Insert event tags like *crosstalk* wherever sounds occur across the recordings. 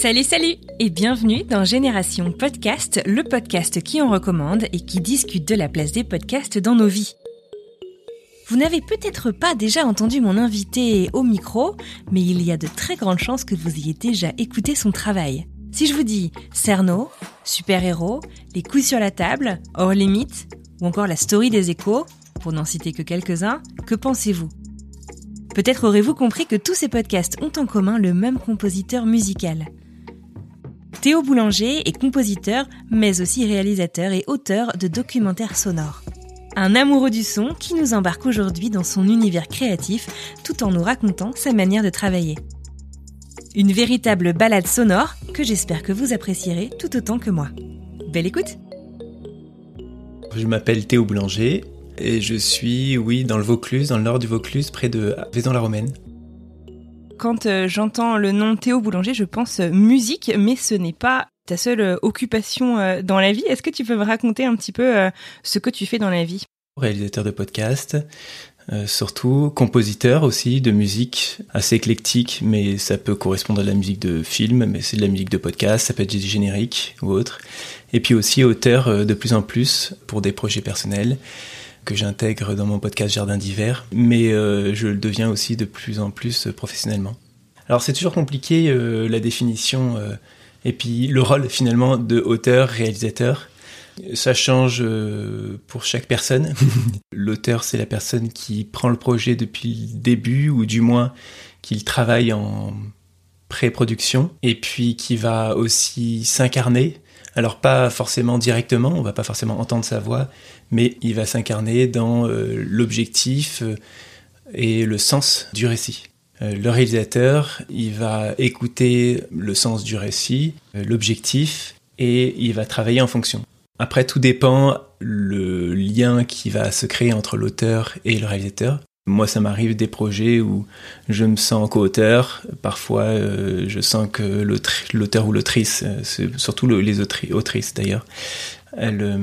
Salut, salut et bienvenue dans Génération Podcast, le podcast qui en recommande et qui discute de la place des podcasts dans nos vies. Vous n'avez peut-être pas déjà entendu mon invité au micro, mais il y a de très grandes chances que vous ayez déjà écouté son travail. Si je vous dis Cerno, super-héros, les couilles sur la table, hors limite, ou encore la story des échos, pour n'en citer que quelques-uns, que pensez-vous? Peut-être aurez-vous compris que tous ces podcasts ont en commun le même compositeur musical. Théo Boulanger est compositeur, mais aussi réalisateur et auteur de documentaires sonores. Un amoureux du son qui nous embarque aujourd'hui dans son univers créatif tout en nous racontant sa manière de travailler. Une véritable balade sonore que j'espère que vous apprécierez tout autant que moi. Belle écoute Je m'appelle Théo Boulanger et je suis, oui, dans le Vaucluse, dans le nord du Vaucluse, près de Vaison-la-Romaine. Quand euh, j'entends le nom Théo Boulanger, je pense euh, musique, mais ce n'est pas ta seule euh, occupation dans la vie. Est-ce que tu peux me raconter un petit peu ce que tu fais dans la vie? Réalisateur de podcasts, euh, surtout compositeur aussi de musique assez éclectique, mais ça peut correspondre à de la musique de film, mais c'est de la musique de podcast, ça peut être du générique ou autre. Et puis aussi auteur euh, de plus en plus pour des projets personnels que j'intègre dans mon podcast Jardin d'hiver, mais euh, je le deviens aussi de plus en plus professionnellement. Alors c'est toujours compliqué la définition et puis le rôle finalement de auteur, réalisateur. Ça change euh, pour chaque personne. *laughs* L'auteur, c'est la personne qui prend le projet depuis le début, ou du moins qu'il travaille en pré-production, et puis qui va aussi s'incarner. Alors pas forcément directement, on va pas forcément entendre sa voix, mais il va s'incarner dans euh, l'objectif euh, et le sens du récit. Le réalisateur, il va écouter le sens du récit, l'objectif, et il va travailler en fonction. Après, tout dépend le lien qui va se créer entre l'auteur et le réalisateur. Moi, ça m'arrive des projets où je me sens co-auteur. Parfois, euh, je sens que l'auteur ou l'autrice, euh, surtout le- les autri- autrices d'ailleurs, elle euh,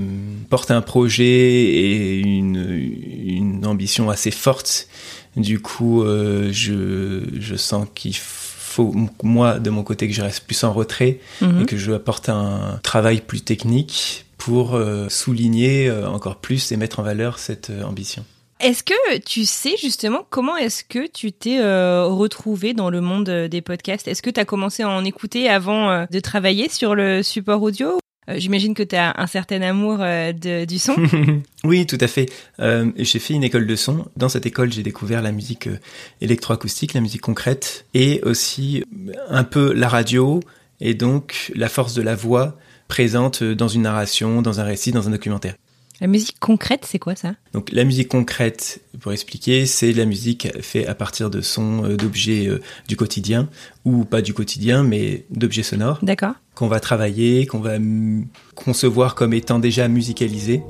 porte un projet et une, une ambition assez forte. Du coup, euh, je, je sens qu'il faut, moi, de mon côté, que je reste plus en retrait Mhm. et que je apporte un travail plus technique pour euh, souligner euh, encore plus et mettre en valeur cette euh, ambition. Est-ce que tu sais justement comment est-ce que tu t'es euh, retrouvé dans le monde des podcasts? Est-ce que tu as commencé à en écouter avant euh, de travailler sur le support audio? Euh, J'imagine que tu as un certain amour de- du son. *laughs* oui, tout à fait. J'ai fait une école de son. Dans cette école, j'ai découvert la musique électroacoustique, la musique concrète, et aussi un peu la radio, et donc la force de la voix présente dans une narration, dans un récit, dans un documentaire. La musique concrète, c'est quoi ça? Donc la musique concrète, pour expliquer, c'est la musique faite à partir de sons, euh, d'objets euh, du quotidien, ou pas du quotidien, mais d'objets sonores, D'accord. qu'on va travailler, qu'on va concevoir comme étant déjà musicalisés.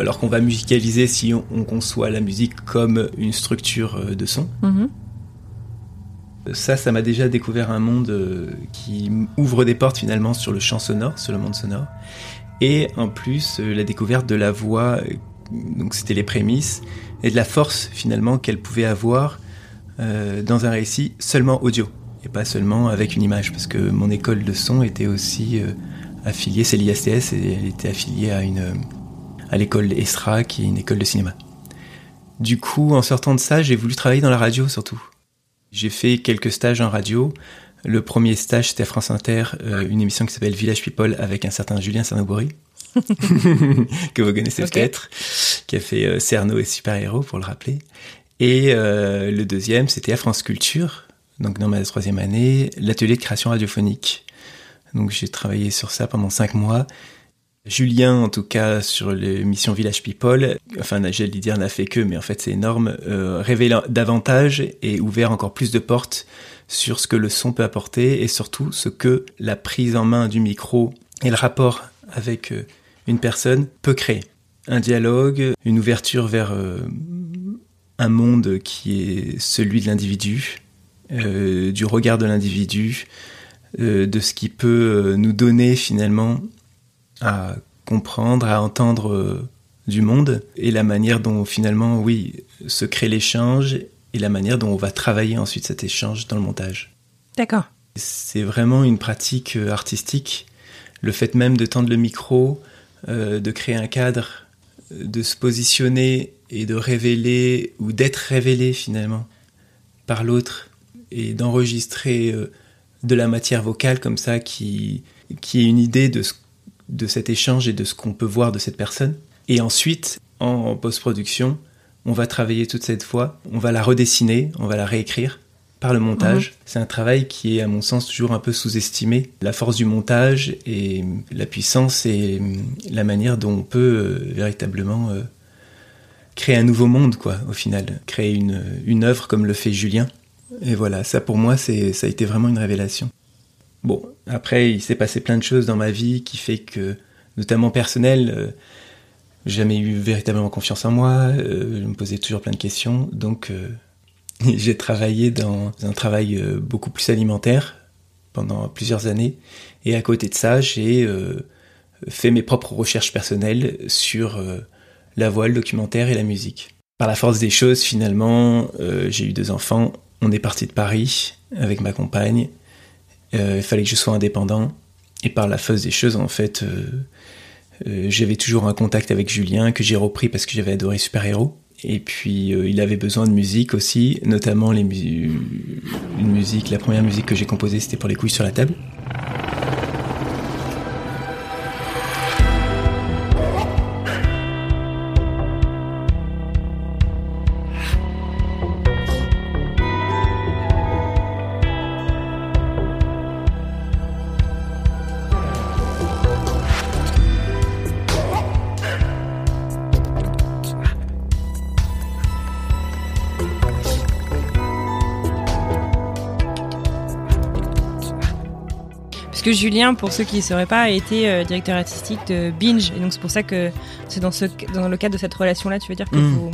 Ou alors qu'on va musicaliser si on, on conçoit la musique comme une structure euh, de son. Mhm. Ça, ça m'a déjà découvert un monde euh, qui ouvre des portes finalement sur le champ sonore, sur le monde sonore. Et en plus, euh, la découverte de la voix, euh, donc c'était les prémices, et de la force finalement qu'elle pouvait avoir euh, dans un récit seulement audio, et pas seulement avec une image, parce que mon école de son était aussi euh, affiliée, c'est l'ISTS, et elle était affiliée à une... à l'école ESRA, qui est une école de cinéma. Du coup, en sortant de ça, j'ai voulu travailler dans la radio surtout. J'ai fait quelques stages en radio. Le premier stage, c'était à France Inter, euh, une émission qui s'appelle Village People avec un certain Julien Cernobori, *laughs* *laughs* que vous connaissez peut-être, qui a fait euh, Cerno et Super Héros, pour le rappeler. Et euh, le deuxième, c'était à France Culture, donc dans ma troisième année, l'atelier de création radiophonique. Donc j'ai travaillé sur ça pendant cinq mois. Julien, en tout cas, sur l'émission Village People, enfin, j'allais dire n'a fait que, mais en fait c'est énorme, euh, révèle davantage et ouvert encore plus de portes sur ce que le son peut apporter et surtout ce que la prise en main du micro et le rapport avec euh, une personne peut créer. Un dialogue, une ouverture vers euh, un monde qui est celui de l'individu, euh, du regard de l'individu, de ce qui peut nous donner finalement à comprendre, à entendre euh, du monde et la manière dont finalement, oui, se crée l'échange et la manière dont on va travailler ensuite cet échange dans le montage. D'accord. C'est vraiment une pratique euh, artistique. Le fait même de tendre le micro, euh, de créer un cadre, de se positionner et de révéler ou d'être révélé finalement par l'autre et d'enregistrer euh, de la matière vocale comme ça qui, qui est une idée de, ce- de cet échange et de ce qu'on peut voir de cette personne. Et ensuite, en post-production, on va travailler toute cette fois, on va la redessiner, on va la réécrire par le montage. C'est un travail qui est, à mon sens, toujours un peu sous-estimé. La force du montage et la puissance et la manière dont on peut euh, véritablement euh, créer un nouveau monde, quoi, au final. Créer une, une œuvre comme le fait Julien. Et voilà, ça pour moi, c'est, ça a été vraiment une révélation. Bon, après, il s'est passé plein de choses dans ma vie qui fait que, notamment personnel, euh, jamais eu véritablement confiance en moi, euh, je me posais toujours plein de questions, donc euh, *laughs* j'ai travaillé dans un travail euh, beaucoup plus alimentaire pendant plusieurs années, et à côté de ça, j'ai fait mes propres recherches personnelles sur la voix, le documentaire et la musique. Par la force des choses, finalement, j'ai eu deux enfants, on est parti de Paris avec ma compagne, il fallait que je sois indépendant, et par la force des choses, en fait, euh, euh, j'avais toujours un contact avec Julien que j'ai repris parce que j'avais adoré Super Héros. Et puis euh, il avait besoin de musique aussi, notamment les une musique. La première musique que j'ai composée, c'était pour les couilles sur la table. Julien, pour ceux qui ne sauraient pas, a été euh, directeur artistique de Binge. Et donc c'est pour ça que c'est dans, ce, dans le cadre de cette relation-là, tu veux dire, que, Mm. vous,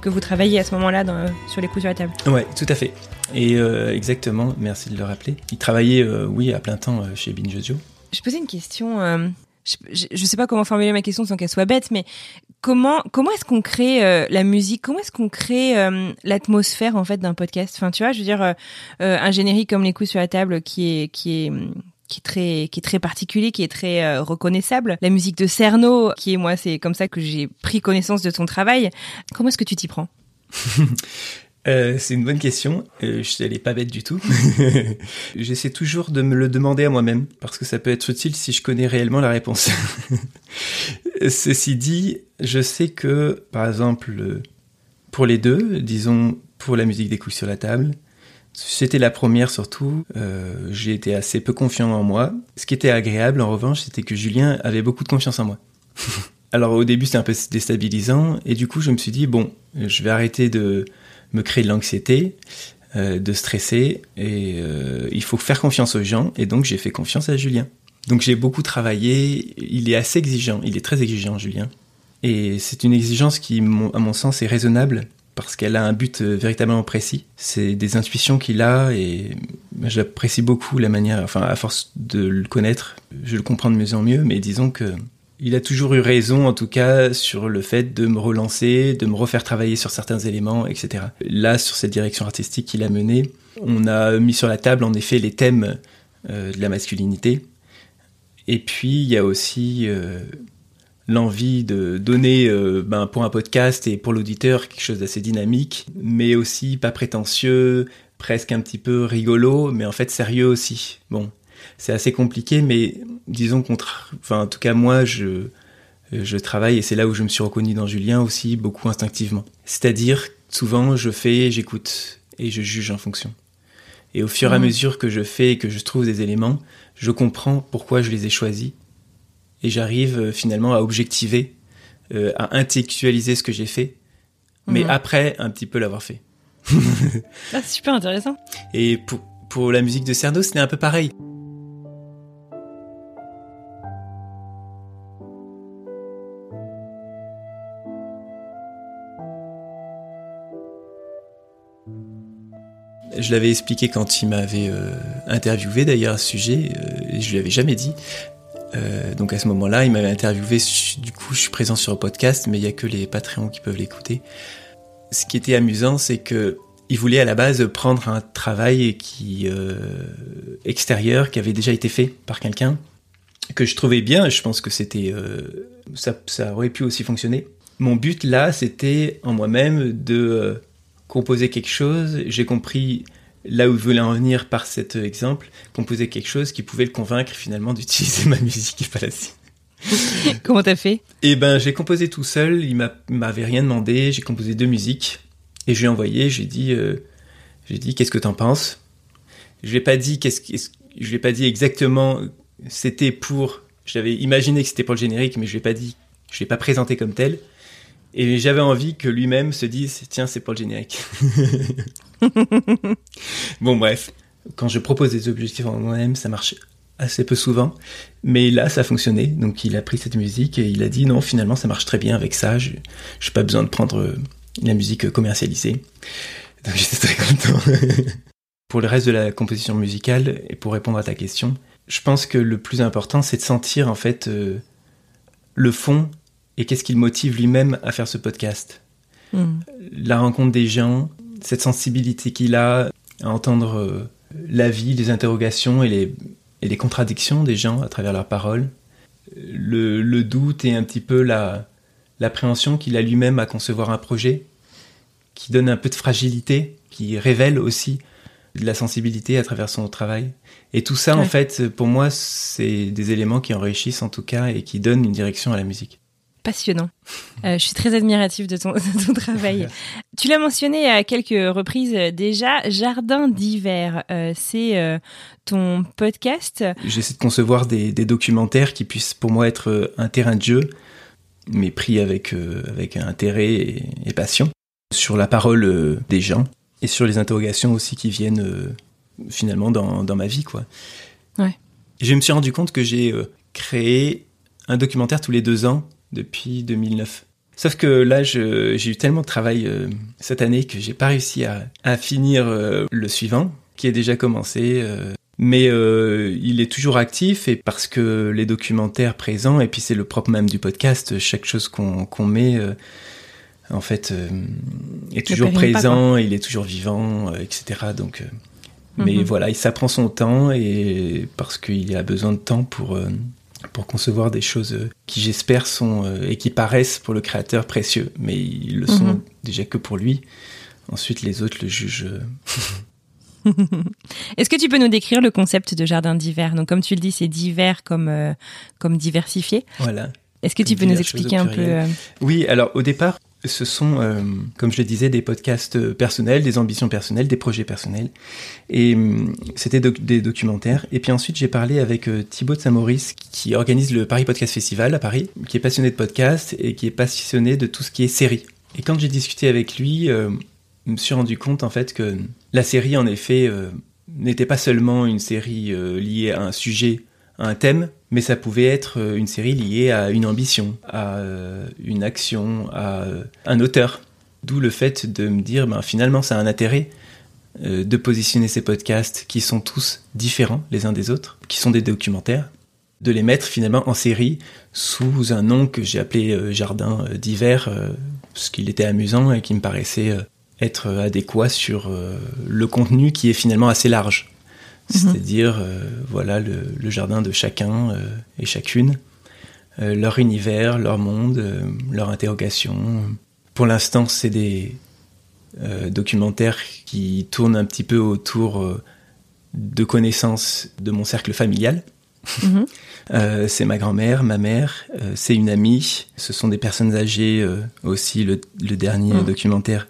que vous travaillez à ce moment-là sur les coups sur la table. Ouais, tout à fait. Et euh, exactement, merci de le rappeler. Il travaillait, euh, oui, à plein temps chez Binge Audio. Je posais une question. je, je sais pas comment formuler ma question sans qu'elle soit bête, mais comment comment est-ce qu'on crée euh, la musique? Comment est-ce qu'on crée euh, l'atmosphère en fait d'un podcast? Enfin, tu vois, je veux dire, euh, un générique comme les coups sur la table qui est qui est qui est très qui est très particulier, qui est très euh, reconnaissable. La musique de Cerno, qui est moi, c'est comme ça que j'ai pris connaissance de ton travail. Comment est-ce que tu t'y prends? *laughs* Euh, c'est une bonne question. Euh, je elle pas bête du tout. *laughs* J'essaie toujours de me le demander à moi-même parce que ça peut être utile si je connais réellement la réponse. *laughs* Ceci dit, je sais que, par exemple, pour les deux, disons pour la musique des couilles sur la table, c'était la première surtout. euh, J'ai été assez peu confiant en moi. Ce qui était agréable, en revanche, c'était que Julien avait beaucoup de confiance en moi. *laughs* Alors au début, c'était un peu déstabilisant et du coup, je me suis dit bon, je vais arrêter de me créer de l'anxiété, euh, de stresser, et euh, il faut faire confiance aux gens, et donc j'ai fait confiance à Julien. Donc j'ai beaucoup travaillé, il est assez exigeant, il est très exigeant Julien, et c'est une exigence qui, à mon sens, est raisonnable, parce qu'elle a un but euh, véritablement précis. C'est des intuitions qu'il a, et j'apprécie beaucoup la manière, enfin à force de le connaître, je le comprends de mieux en mieux, mais disons que il a toujours eu raison, en tout cas, sur le fait de me relancer, de me refaire travailler sur certains éléments, etc. Là, sur cette direction artistique qu'il a menée, on a mis sur la table, en effet, les thèmes euh, de la masculinité. Et puis, il y a aussi euh, l'envie de donner euh, ben, pour un podcast et pour l'auditeur quelque chose d'assez dynamique, mais aussi pas prétentieux, presque un petit peu rigolo, mais en fait sérieux aussi. Bon, c'est assez compliqué, mais disons qu'on, enfin en tout cas moi je je travaille et c'est là où je me suis reconnu dans Julien aussi beaucoup instinctivement. C'est-à-dire souvent je fais, j'écoute et je juge en fonction. Et au fur et à mmh. mesure que je fais et que je trouve des éléments, je comprends pourquoi je les ai choisis et j'arrive euh, finalement à objectiver, euh, à intellectualiser ce que j'ai fait, mais mmh. après un petit peu l'avoir fait. ah, c'est super intéressant. Et pour, pour la musique de Cerdo, c'était un peu pareil. Je l'avais expliqué quand il m'avait euh, interviewé d'ailleurs à ce sujet, euh, et je lui avais jamais dit. Euh, donc à ce moment-là, il m'avait interviewé, du coup je suis présent sur le podcast, mais il y a que les Patreons qui peuvent l'écouter. Ce qui était amusant, c'est que il voulait à la base prendre un travail qui extérieur qui avait déjà été fait par quelqu'un que je trouvais bien. Je pense que c'était ça, ça aurait pu aussi fonctionner. Mon but là, c'était en moi-même de composer quelque chose, j'ai compris là où je voulais en venir par cet exemple, composer quelque chose qui pouvait le convaincre finalement d'utiliser *laughs* ma musique et pas la sienne. *laughs* Comment t'as fait? Eh ben, j'ai composé tout seul. Il m'avait rien demandé. J'ai composé deux musiques et je lui ai envoyé. J'ai dit, euh, j'ai dit, qu'est-ce que t'en penses? Je l'ai pas dit. Qu'est-ce, je l'ai pas dit exactement. C'était pour. J'avais imaginé que c'était pour le générique, mais je l'ai pas dit. Je l'ai pas présenté comme tel. Et j'avais envie que lui-même se dise tiens, c'est pour le générique. *laughs* *laughs* bon, bref. Quand je propose des objectifs en moi-même, ça marche assez peu souvent. Mais là, ça a fonctionné. Donc, il a pris cette musique et il a dit non, finalement, ça marche très bien avec ça. Je n'ai pas besoin de prendre euh, la musique commercialisée. Donc, *laughs* j'étais très content. *laughs* pour le reste de la composition musicale, et pour répondre à ta question, je pense que le plus important, c'est de sentir en fait euh, le fond et qu'est-ce qui le motive lui-même à faire ce podcast. Hmm. La rencontre des gens, cette sensibilité qu'il a à entendre euh, la vie, les interrogations et les, et les contradictions des gens à travers leurs paroles, le, le doute et un petit peu la, l'appréhension qu'il a lui-même à concevoir un projet, qui donne un peu de fragilité, qui révèle aussi de la sensibilité à travers son travail. Et tout ça, en fait, pour moi, c'est des éléments qui enrichissent en tout cas et qui donnent une direction à la musique passionnant. Euh, je suis très admirative *laughs* de ton, travail. tu l'as mentionné à quelques reprises déjà, Jardin d'hiver, euh, c'est euh, ton podcast. J'essaie de concevoir des, documentaires qui puissent pour moi être un terrain de jeu, mais pris avec, avec intérêt et, passion, sur la parole des gens et sur les interrogations aussi qui viennent finalement dans, dans, ma vie. Quoi. Ouais. je me suis rendu compte que j'ai créé un documentaire tous les deux ans depuis 2009. Sauf que là, j'ai eu tellement de travail euh, cette année que j'ai pas réussi à, à finir euh, le suivant, qui est déjà commencé. Euh, mais il est toujours actif et parce que les documentaires présents, et puis c'est le propre même du podcast, chaque chose qu'on qu'on met, en fait, est toujours présent, il est toujours vivant, etc. Donc, mais mhm. voilà, il s'apprend son temps et parce qu'il a besoin de temps pour pour concevoir des choses euh, qui j'espère sont euh, et qui paraissent pour le créateur précieux, mais ils le sont mhm. déjà que pour lui. Ensuite, les autres le jugent. Euh. *laughs* Est-ce que tu peux nous décrire le concept de jardin d'hiver? Donc, comme tu le dis, c'est divers comme comme diversifié. Voilà. Est-ce que tu peux nous expliquer un peu Oui, alors au départ, ce sont, euh, comme je le disais, des podcasts personnels, des ambitions personnelles, des projets personnels. Et hum, c'était des documentaires. Et puis ensuite, j'ai parlé avec euh, Thibaut de Saint-Maurice, qui organise le Paris Podcast Festival à Paris, qui est passionné de podcasts et qui est passionné de tout ce qui est série. Et quand j'ai discuté avec lui, euh, je me suis rendu compte en fait que la série, en effet, n'était pas seulement une série liée à un sujet un thème, mais ça pouvait être euh, une série liée à une ambition, à euh, une action, à euh, un auteur. D'où le fait de me dire, ben, finalement, ça a un intérêt de positionner ces podcasts qui sont tous différents les uns des autres, qui sont des documentaires, de les mettre finalement en série sous un nom que j'ai appelé Jardin d'hiver, parce qu'il était amusant et qui me paraissait être adéquat sur le contenu qui est finalement assez large. Mhm. c'est-à-dire euh, voilà le, jardin de chacun euh, et chacune, leur univers, leur monde, leur interrogation. Pour l'instant, c'est des documentaires qui tournent un petit peu autour de connaissances de mon cercle familial. Mhm. *laughs* Euh, c'est ma grand-mère, ma mère, euh, c'est une amie. Ce sont des personnes âgées euh, aussi. Le, dernier mhm. documentaire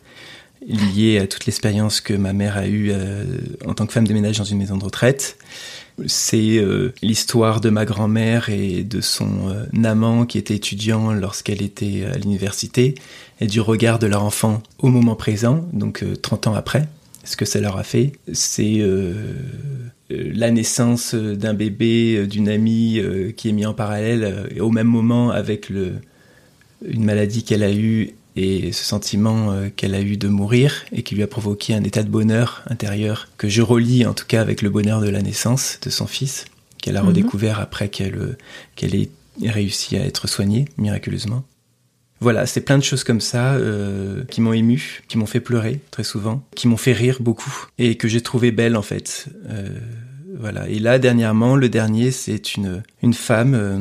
lié à toute l'expérience que ma mère a eue en tant que femme de ménage dans une maison de retraite. C'est l'histoire de ma grand-mère et de son amant qui était étudiant lorsqu'elle était à l'université et du regard de leur enfant au moment présent, donc 30 ans après ce que ça leur a fait. C'est euh, euh, la naissance d'un bébé, euh, d'une amie qui est mis en parallèle au même moment avec une maladie qu'elle a eue et ce sentiment qu'elle a eu de mourir et qui lui a provoqué un état de bonheur intérieur que je relie en tout cas avec le bonheur de la naissance de son fils, qu'elle a mhm. redécouvert après qu'elle qu'elle ait réussi à être soignée miraculeusement. Voilà, c'est plein de choses comme ça euh, qui m'ont ému, qui m'ont fait pleurer très souvent, qui m'ont fait rire beaucoup et que j'ai trouvé belle en fait. Euh, voilà. Et là, dernièrement, le dernier, c'est une, une femme, euh,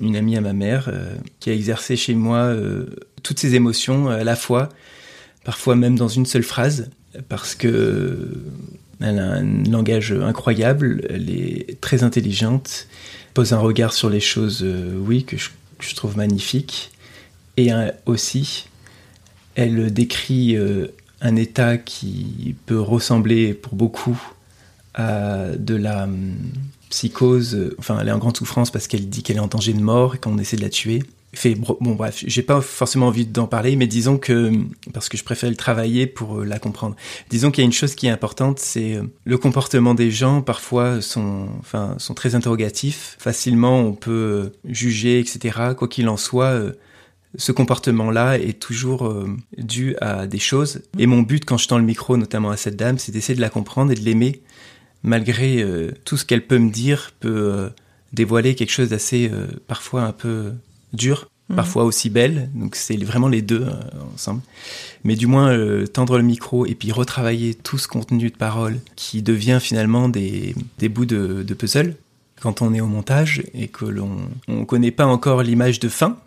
une amie à ma mère, qui a exercé chez moi toutes ses émotions à la fois, parfois même dans une seule phrase, parce que elle a un langage incroyable, elle est très intelligente, pose un regard sur les choses, oui, que je, que je trouve magnifique et aussi, elle décrit euh, un état qui peut ressembler pour beaucoup à de la hum, psychose. Enfin, elle est en grande souffrance parce qu'elle dit qu'elle est en danger de mort et qu'on essaie de la tuer. Bon, bref, j'ai pas forcément envie d'en parler, mais disons que, parce que je préfère le travailler pour euh, la comprendre. Disons qu'il y a une chose qui est importante, c'est euh, le comportement des gens, parfois, sont, enfin, sont très interrogatifs. Facilement, on peut juger, etc. Quoi qu'il en soit, ce comportement-là est toujours euh, dû à des choses. Et mon but quand je tends le micro, notamment à cette dame, c'est d'essayer de la comprendre et de l'aimer, malgré euh, tout ce qu'elle peut me dire, peut euh, dévoiler quelque chose d'assez, parfois un peu dur, mhm. parfois aussi belle. Donc c'est vraiment les deux ensemble. Mais du moins, tendre le micro et puis retravailler tout ce contenu de parole qui devient finalement des, des bouts de, de puzzle quand on est au montage et que l'on ne connaît pas encore l'image de fin,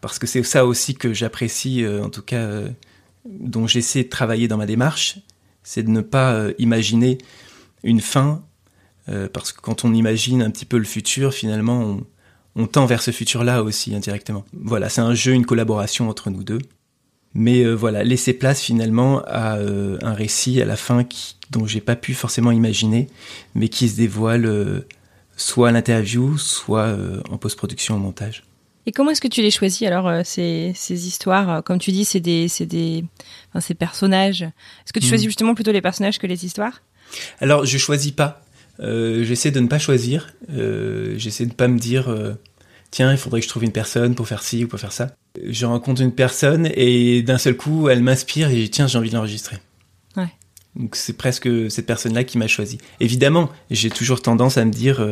parce que c'est ça aussi que j'apprécie, euh, en tout cas, euh, dont j'essaie de travailler dans ma démarche, c'est de ne pas euh, imaginer une fin, parce que quand on imagine un petit peu le futur, finalement, on, tend vers ce futur-là aussi indirectement. Voilà, c'est un jeu, une collaboration entre nous deux. Mais voilà, laisser place finalement à un récit à la fin qui, dont j'ai pas pu forcément imaginer, mais qui se dévoile soit à l'interview, soit en post-production, au montage. Et comment est-ce que tu les choisis alors euh, ces, ces histoires? Euh, Comme tu dis, c'est des, des, enfin, ces personnages. Est-ce que tu choisis hmm. justement plutôt les personnages que les histoires? Alors, je choisis pas. Euh, j'essaie de ne pas choisir. Euh, j'essaie de ne pas me dire, euh, tiens, il faudrait que je trouve une personne pour faire ci ou pour faire ça. Je rencontre une personne et d'un seul coup, elle m'inspire et tiens, j'ai envie de l'enregistrer. Ouais. Donc c'est presque cette personne-là qui m'a choisi. Évidemment, j'ai toujours tendance à me dire,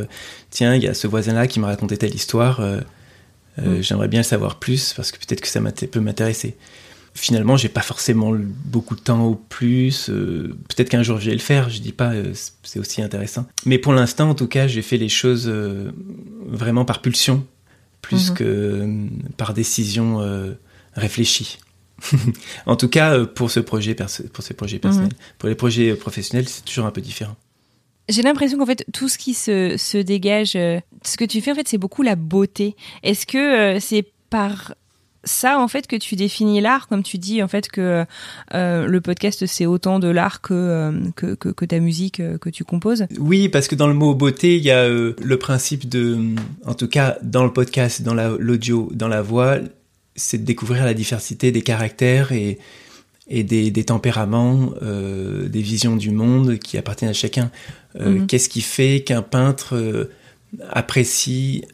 tiens, il y a ce voisin-là qui m'a raconté telle histoire. Mm. J'aimerais bien le savoir plus parce que peut-être que ça peut m'intéresser. Finalement, j'ai pas forcément beaucoup de temps au plus. Euh, peut-être qu'un jour je vais le faire. Je dis pas, euh, c'est aussi intéressant. Mais pour l'instant, en tout cas, j'ai fait les choses vraiment par pulsion, plus mm-hmm. que par décision réfléchie. *laughs* en tout cas, pour ce projet, pour ces projets personnels. Mm-hmm. Pour les projets professionnels, c'est toujours un peu différent. J'ai l'impression qu'en fait tout ce qui se, se dégage, euh, ce que tu fais en fait c'est beaucoup la beauté. Est-ce que euh, c'est par ça en fait que tu définis l'art, comme tu dis en fait que euh, le podcast c'est autant de l'art que, que, que, ta musique que tu composes. Oui, parce que dans le mot beauté, il y a le principe de, en tout cas dans le podcast, dans l'audio, dans la voix, c'est de découvrir la diversité des caractères et et des, des tempéraments, euh, des visions du monde qui appartiennent à chacun. Euh, mhm. Qu'est-ce qui fait qu'un peintre euh, apprécie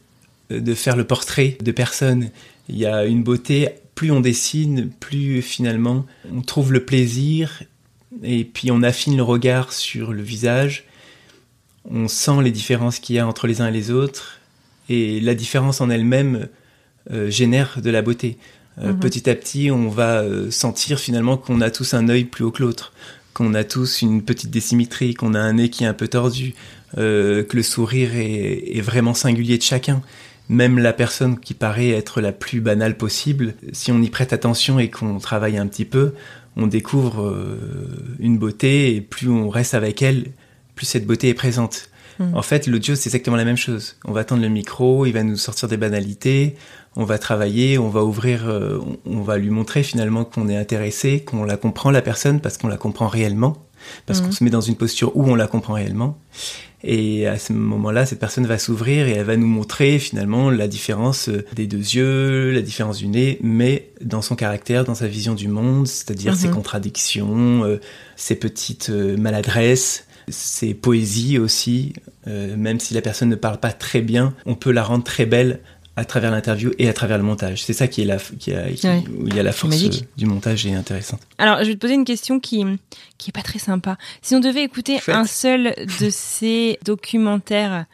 euh, de faire le portrait de personnes? Il y a une beauté, plus on dessine, plus finalement on trouve le plaisir et puis on affine le regard sur le visage, on sent les différences qu'il y a entre les uns et les autres et la différence en elle-même génère de la beauté. Euh, mhm. Petit à petit, on va euh, sentir finalement qu'on a tous un œil plus haut que l'autre, qu'on a tous une petite désymétrie, qu'on a un nez qui est un peu tordu, euh, que le sourire est, vraiment singulier de chacun. Même la personne qui paraît être la plus banale possible, si on y prête attention et qu'on travaille un petit peu, on découvre euh, une beauté et plus on reste avec elle, plus cette beauté est présente. Mm. En fait, l'audio, c'est exactement la même chose. On va tendre le micro, il va nous sortir des banalités, on va travailler, on va ouvrir, euh, on, on va lui montrer finalement qu'on est intéressé, qu'on la comprend la personne parce qu'on la comprend réellement, parce Mm. qu'on se met dans une posture où on la comprend réellement. Et à ce moment-là, cette personne va s'ouvrir et elle va nous montrer finalement la différence euh, des deux yeux, la différence du nez, mais dans son caractère, dans sa vision du monde, c'est-à-dire ses Mhm. contradictions, euh, ses petites euh, maladresses, ses poésies aussi. Euh, même si la personne ne parle pas très bien, on peut la rendre très belle à travers l'interview et à travers le montage. C'est ça qui est la, qui a- qui- Ouais. où il y a la force euh, du montage et intéressante. Alors, je vais te poser une question qui qui est pas très sympa. Si on devait écouter un seul de ces documentaires,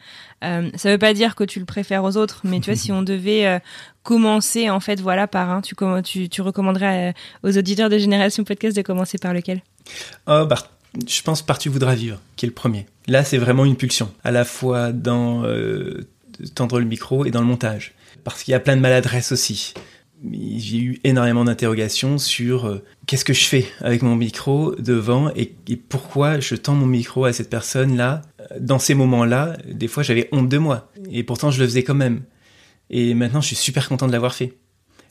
euh, ça veut pas dire que tu le préfères aux autres, mais tu vois, si *laughs* on devait euh, commencer en fait, voilà, par un, tu comm- tu, tu recommanderais euh, aux auditeurs de Génération Podcast de commencer par lequel? Oh, bah, je pense Par Tu voudras vivre, qui est le premier. Là, c'est vraiment une pulsion, à la fois dans euh, tendre le micro et dans le montage. Parce qu'il y a plein de maladresses aussi. J'ai eu énormément d'interrogations sur euh, qu'est-ce que je fais avec mon micro devant et, pourquoi je tends mon micro à cette personne-là. Dans ces moments-là, des fois, j'avais honte de moi. Et pourtant, je le faisais quand même. Et maintenant, je suis super content de l'avoir fait.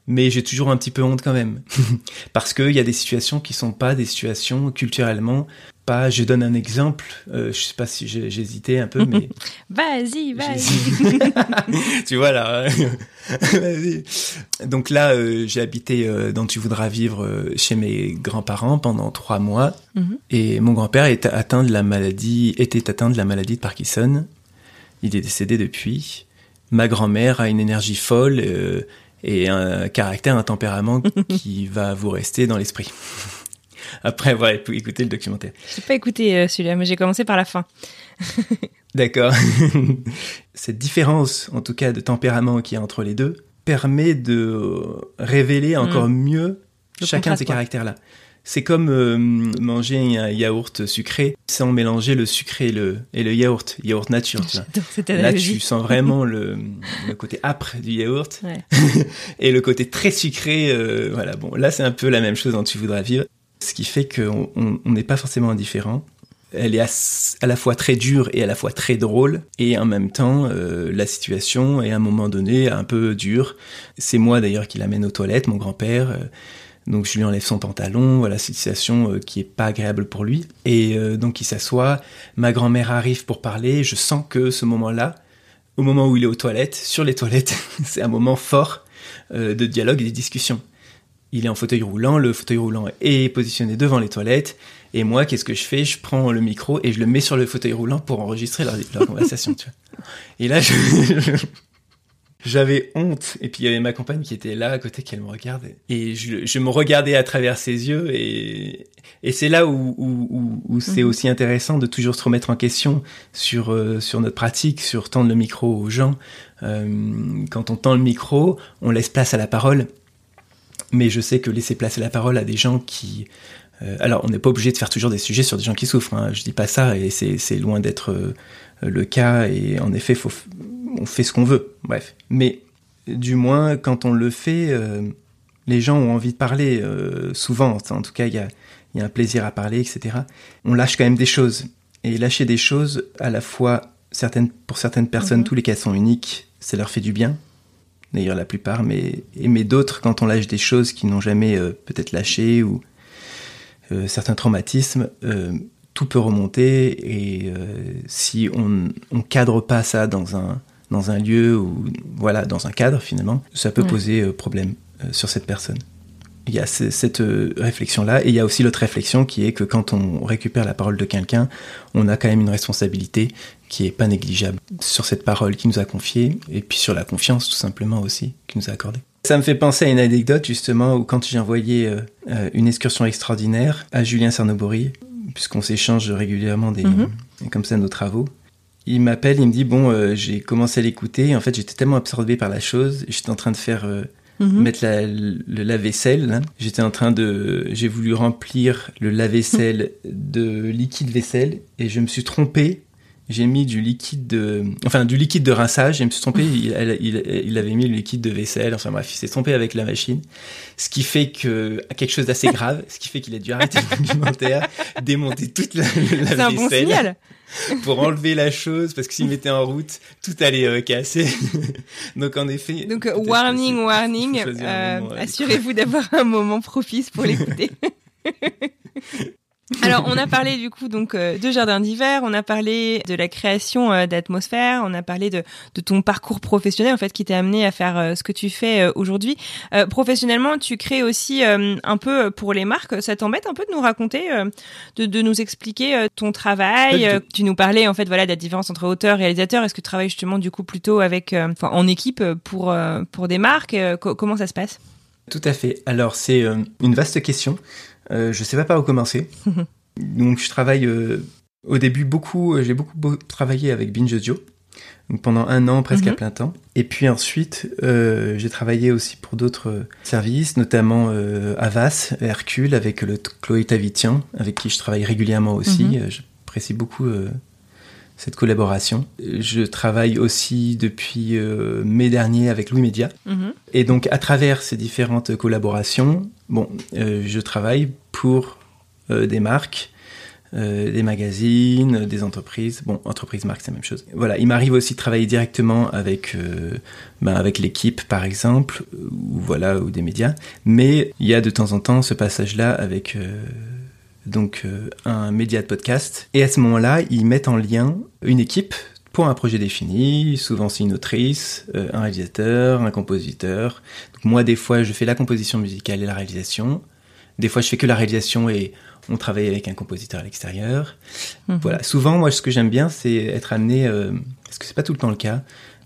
Mais j'ai toujours un petit peu honte quand même. *laughs* Parce qu'il y a des situations qui sont pas des situations culturellement pas. Je donne un exemple. euh, je sais pas si j'ai- j'hésitais un peu, mais *laughs* Vas-y, vas-y. *laughs* Tu vois là. *laughs* Vas-y. Donc là, euh, j'ai habité euh, dans Tu voudras vivre euh, chez mes grands-parents pendant trois mois, Mhm. et mon grand-père est atteint de la maladie, était atteint de la maladie de Parkinson. Il est décédé depuis. Ma grand-mère a une énergie folle euh, et un caractère, un tempérament qui va vous rester dans l'esprit. Après, voilà, écoutez le documentaire. J'ai pas écouté euh, celui-là, mais j'ai commencé par la fin. *laughs* D'accord. *laughs* Cette différence, en tout cas, de tempérament qu'il y a entre les deux, permet de révéler encore mieux Le chacun de ces caractères-là. C'est comme euh, manger un yaourt sucré sans mélanger le sucré et le, et le yaourt, yaourt nature. Là, tu sens vraiment *laughs* le, le côté âpre du yaourt Ouais. et le côté très sucré. euh, voilà, bon, là, c'est un peu la même chose dont tu voudras vivre. Ce qui fait qu'on on- on n'est pas forcément indifférent. Elle est à la fois très dure et à la fois très drôle. Et en même temps, euh, la situation est à un moment donné un peu dure. C'est moi d'ailleurs qui l'amène aux toilettes, mon grand-père. euh, donc je lui enlève son pantalon, voilà, situation euh, qui est pas agréable pour lui. Et donc il s'assoit, ma grand-mère arrive pour parler, je sens que ce moment-là, au moment où il est aux toilettes, sur les toilettes, *laughs* c'est un moment fort de dialogue et de discussion. Il est en fauteuil roulant, le fauteuil roulant est positionné devant les toilettes, et moi, qu'est-ce que je fais? Je prends le micro et je le mets sur le fauteuil roulant pour enregistrer leur, leur conversation. Tu vois. Et là, *laughs* j'avais honte, et puis il y avait ma compagne qui était là à côté, qu'elle me regardait, et je, je me regardais à travers ses yeux, et, et c'est là où, où, où, où c'est Mhm. aussi intéressant de toujours se remettre en question sur, euh, sur notre pratique, sur tendre le micro aux gens. Euh, quand on tend le micro, on laisse place à la parole, mais je sais que laisser place à la parole à des gens qui... euh, alors, on n'est pas obligé de faire toujours des sujets sur des gens qui souffrent, hein, je dis pas ça, et c'est loin d'être euh, le cas, et en effet, faut, on fait ce qu'on veut, bref. Mais du moins, quand on le fait, euh, les gens ont envie de parler, souvent, en tout cas, il y a, il y a un plaisir à parler, etc. On lâche quand même des choses. Et lâcher des choses, à la fois, certaines, pour certaines personnes, Mhm. tous les cas sont uniques, ça leur fait du bien. D'ailleurs, la plupart, mais, mais d'autres, quand on lâche des choses qui n'ont jamais euh, peut-être lâché ou euh, certains traumatismes, euh, tout peut remonter et si on cadre pas ça dans un dans un lieu ou voilà dans un cadre finalement, ça peut Ouais. poser problème sur cette personne. Il y a ce- cette réflexion là et il y a aussi l'autre réflexion qui est que quand on récupère la parole de quelqu'un, on a quand même une responsabilité qui est pas négligeable sur cette parole qui nous a confiée et puis sur la confiance tout simplement aussi qui nous a accordée. Ça me fait penser à une anecdote justement où quand j'ai envoyé euh, euh, une excursion extraordinaire à Julien Cernobori, puisqu'on s'échange régulièrement des, Mhm. comme ça nos travaux, il m'appelle, il me dit bon, euh, j'ai commencé à l'écouter. En fait, j'étais tellement absorbé par la chose, j'étais en train de faire euh, Mhm. mettre la- le lave-vaisselle. là. J'étais en train de, j'ai voulu remplir le lave-vaisselle de liquide vaisselle et je me suis trompé j'ai mis du liquide de, enfin du liquide de rinçage. Je me suis trompé. il, il, il, avait mis le liquide de vaisselle. Enfin bref, il s'est trompé avec la machine, ce qui fait que quelque chose d'assez grave, ce qui fait qu'il a dû arrêter *laughs* le documentaire, démonter toute la, la un bon signal. pour enlever la chose parce que s'il mettait en route, tout allait euh, casser. *laughs* Donc en effet. Donc warning, warning. Euh, Assurez-vous *laughs* d'avoir un moment propice pour l'écouter. Alors, on a parlé du coup donc euh, de jardin d'hiver, on a parlé de la création euh, d'atmosphère, on a parlé de, de, ton parcours professionnel en fait qui t'a amené à faire euh, ce que tu fais aujourd'hui. professionnellement, tu crées aussi un peu pour les marques. Ça t'embête un peu de nous raconter, de, de, nous expliquer ton travail? tu nous parlais en fait voilà de la différence entre auteur et réalisateur. Est-ce que tu travailles justement du coup plutôt avec, en équipe pour pour des marques? Comment ça se passe? Tout à fait. Alors c'est une vaste question. Euh, je sais pas par où commencer. *laughs* Donc je travaille euh, au début beaucoup, euh, j'ai beaucoup, travaillé avec Binge Audio. Donc pendant un an presque à mhm. plein temps. Et puis ensuite, euh, j'ai travaillé aussi pour d'autres services, notamment Avas, Hercule, avec le Chloé Tavitian, avec qui je travaille régulièrement aussi. Mhm. J'apprécie beaucoup cette collaboration. Je travaille aussi depuis mai dernier avec Louis Média. Mhm. Et donc à travers ces différentes collaborations, bon, je travaille pour euh, des marques, euh, des magazines, des entreprises. Bon, entreprise, marque, c'est la même chose. Voilà, il m'arrive aussi de travailler directement avec, euh, ben, avec l'équipe, par exemple, ou voilà, ou des médias. Mais il y a de temps en temps ce passage-là avec donc un média de podcast. Et à ce moment-là, ils mettent en lien une équipe pour un projet défini. Souvent, c'est une autrice, un réalisateur, un compositeur. Donc, moi, des fois, je fais la composition musicale et la réalisation. Des fois, je fais que la réalisation et on travaille avec un compositeur à l'extérieur. Mhm. Voilà. Souvent, moi, ce que j'aime bien, c'est être amené, euh, parce que c'est pas tout le temps le cas,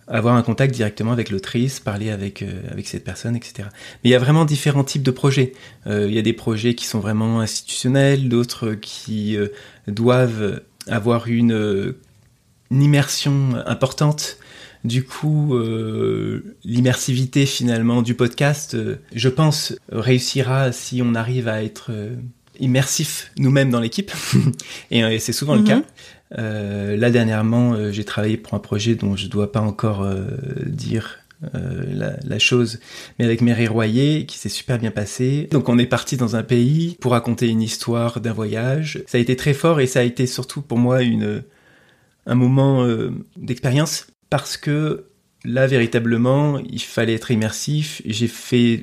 avoir un contact directement avec l'autrice, parler avec euh, avec cette personne, etc. Mais il y a vraiment différents types de projets. Euh, il y a des projets qui sont vraiment institutionnels, d'autres qui doivent avoir une, une, immersion importante. Du coup, l'immersivité finalement du podcast, je pense, réussira si on arrive à être immersif nous-mêmes dans l'équipe, *laughs* euh, et, c'est souvent le cas. Euh, là dernièrement, euh, j'ai travaillé pour un projet dont je dois pas encore dire la, chose, mais avec Mary Royer, qui s'est super bien passé. Donc on est parti dans un pays pour raconter une histoire d'un voyage. Ça a été très fort et ça a été surtout pour moi une un moment d'expérience parce que là, véritablement, il fallait être immersif. J'ai fait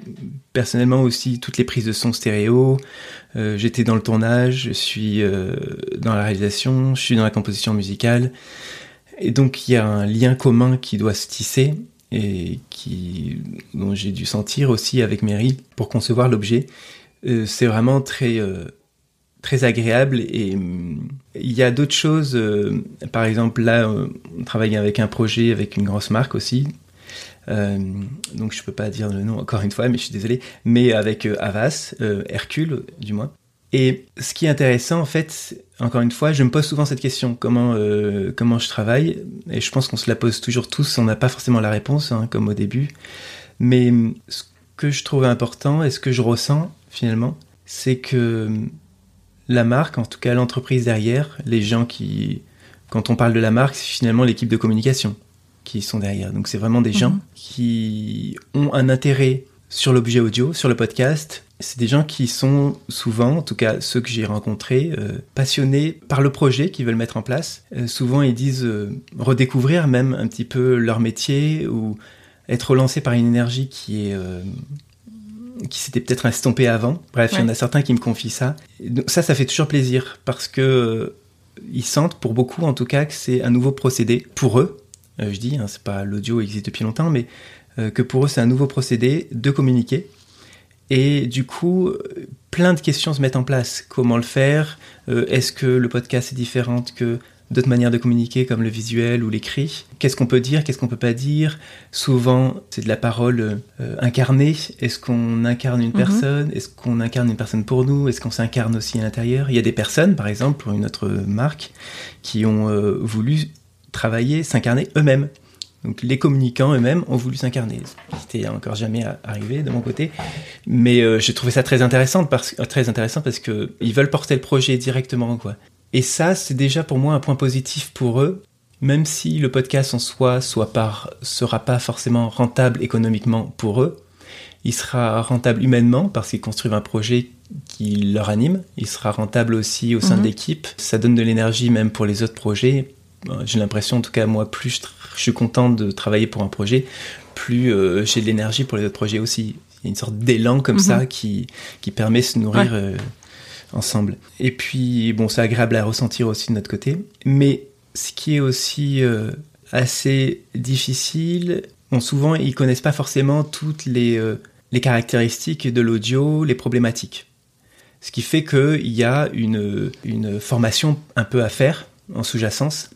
personnellement aussi toutes les prises de son stéréo. Euh, j'étais dans le tournage, je suis euh, dans la réalisation, je suis dans la composition musicale. Et donc, il y a un lien commun qui doit se tisser et qui, dont j'ai dû sentir aussi avec Mary pour concevoir l'objet. Euh, c'est vraiment très très agréable et hum, il y a d'autres choses. Euh, par exemple, là, on travaille avec un projet avec une grosse marque aussi. Euh, donc je peux pas dire le nom encore une fois, mais je suis désolé. Mais avec euh, Avas, Hercule du moins. Et ce qui est intéressant, en fait, encore une fois, je me pose souvent cette question comment comment je travaille? Et je pense qu'on se la pose toujours tous. On n'a pas forcément la réponse, hein, comme au début. Mais ce que je trouve important et ce que je ressens finalement, c'est que la marque, en tout cas l'entreprise derrière, les gens qui, quand on parle de la marque, c'est finalement l'équipe de communication qui sont derrière. Donc c'est vraiment des gens mhm. qui ont un intérêt sur l'objet audio, sur le podcast. C'est des gens qui sont souvent, en tout cas ceux que j'ai rencontrés, euh, passionnés par le projet qu'ils veulent mettre en place. Euh, souvent ils disent euh, redécouvrir même un petit peu leur métier ou être relancé par une énergie qui est qui s'était peut-être estompé avant. Bref, il y en a certains qui me confient ça. Donc ça, ça fait toujours plaisir parce que euh, ils sentent, pour beaucoup en tout cas, que c'est un nouveau procédé pour eux. Euh, je dis, hein, c'est pas l'audio existe depuis longtemps, mais euh, que pour eux c'est un nouveau procédé de communiquer. Et du coup, plein de questions se mettent en place. Comment le faire? Est-ce que le podcast est différent que d'autres manières de communiquer comme le visuel ou l'écrit. Qu'est-ce qu'on peut dire, qu'est-ce qu'on peut pas dire? Souvent, c'est de la parole euh, incarnée. Est-ce qu'on incarne une mhm. personne? Est-ce qu'on incarne une personne pour nous? Est-ce qu'on s'incarne aussi à l'intérieur? Il y a des personnes, par exemple, pour une autre marque, qui ont euh, voulu travailler, s'incarner eux-mêmes. Donc les communicants eux-mêmes ont voulu s'incarner. C'était encore jamais arrivé de mon côté, mais euh, j'ai trouvé ça très intéressant parce très intéressant parce que ils veulent porter le projet directement quoi. Et ça, c'est déjà pour moi un point positif pour eux, même si le podcast en soi soit par, sera pas forcément rentable économiquement pour eux, il sera rentable humainement parce qu'ils construisent un projet qui leur anime. Il sera rentable aussi au sein de Mhm. l'équipe. Ça donne de l'énergie même pour les autres projets. Euh, J'ai l'impression, en tout cas, moi, plus je, suis content de travailler pour un projet, plus euh, j'ai de l'énergie pour les autres projets aussi. Il y a une sorte d'élan comme Mhm. ça qui, qui permet de se nourrir Ouais. euh, ensemble. Et puis, bon, c'est agréable à ressentir aussi de notre côté. Mais ce qui est aussi euh, assez difficile, bon, souvent, ils connaissent pas forcément toutes les, euh, caractéristiques de l'audio, les problématiques. Ce qui fait qu'il y a une, une formation un peu à faire en sous-jacence,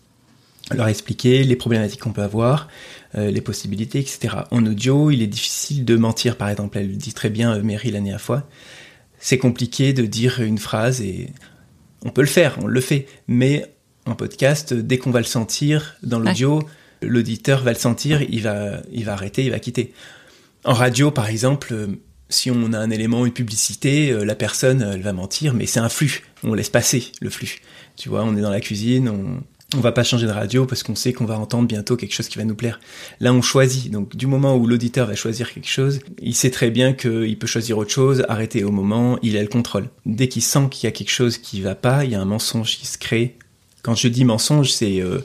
leur expliquer les problématiques qu'on peut avoir, euh, les possibilités, etc. En audio, il est difficile de mentir, par exemple. Elle le dit très bien, euh, Mary, la dernière fois. C'est compliqué de dire une phrase et on peut le faire, on le fait. Mais en podcast, dès qu'on va le sentir dans l'audio, l'auditeur va le sentir, il va, il va arrêter, il va quitter. En radio, par exemple, si on a un élément, une publicité, euh, la personne, elle va mentir, mais c'est un flux. On laisse passer le flux. Tu vois, on est dans la cuisine, on, on va pas changer de radio parce qu'on sait qu'on va entendre bientôt quelque chose qui va nous plaire. Là, on choisit. Donc, du moment où l'auditeur va choisir quelque chose, il sait très bien qu'il peut choisir autre chose, arrêter au moment, il a le contrôle. Dès qu'il sent qu'il y a quelque chose qui va pas, il y a un mensonge qui se crée. Quand je dis mensonge, c'est euh,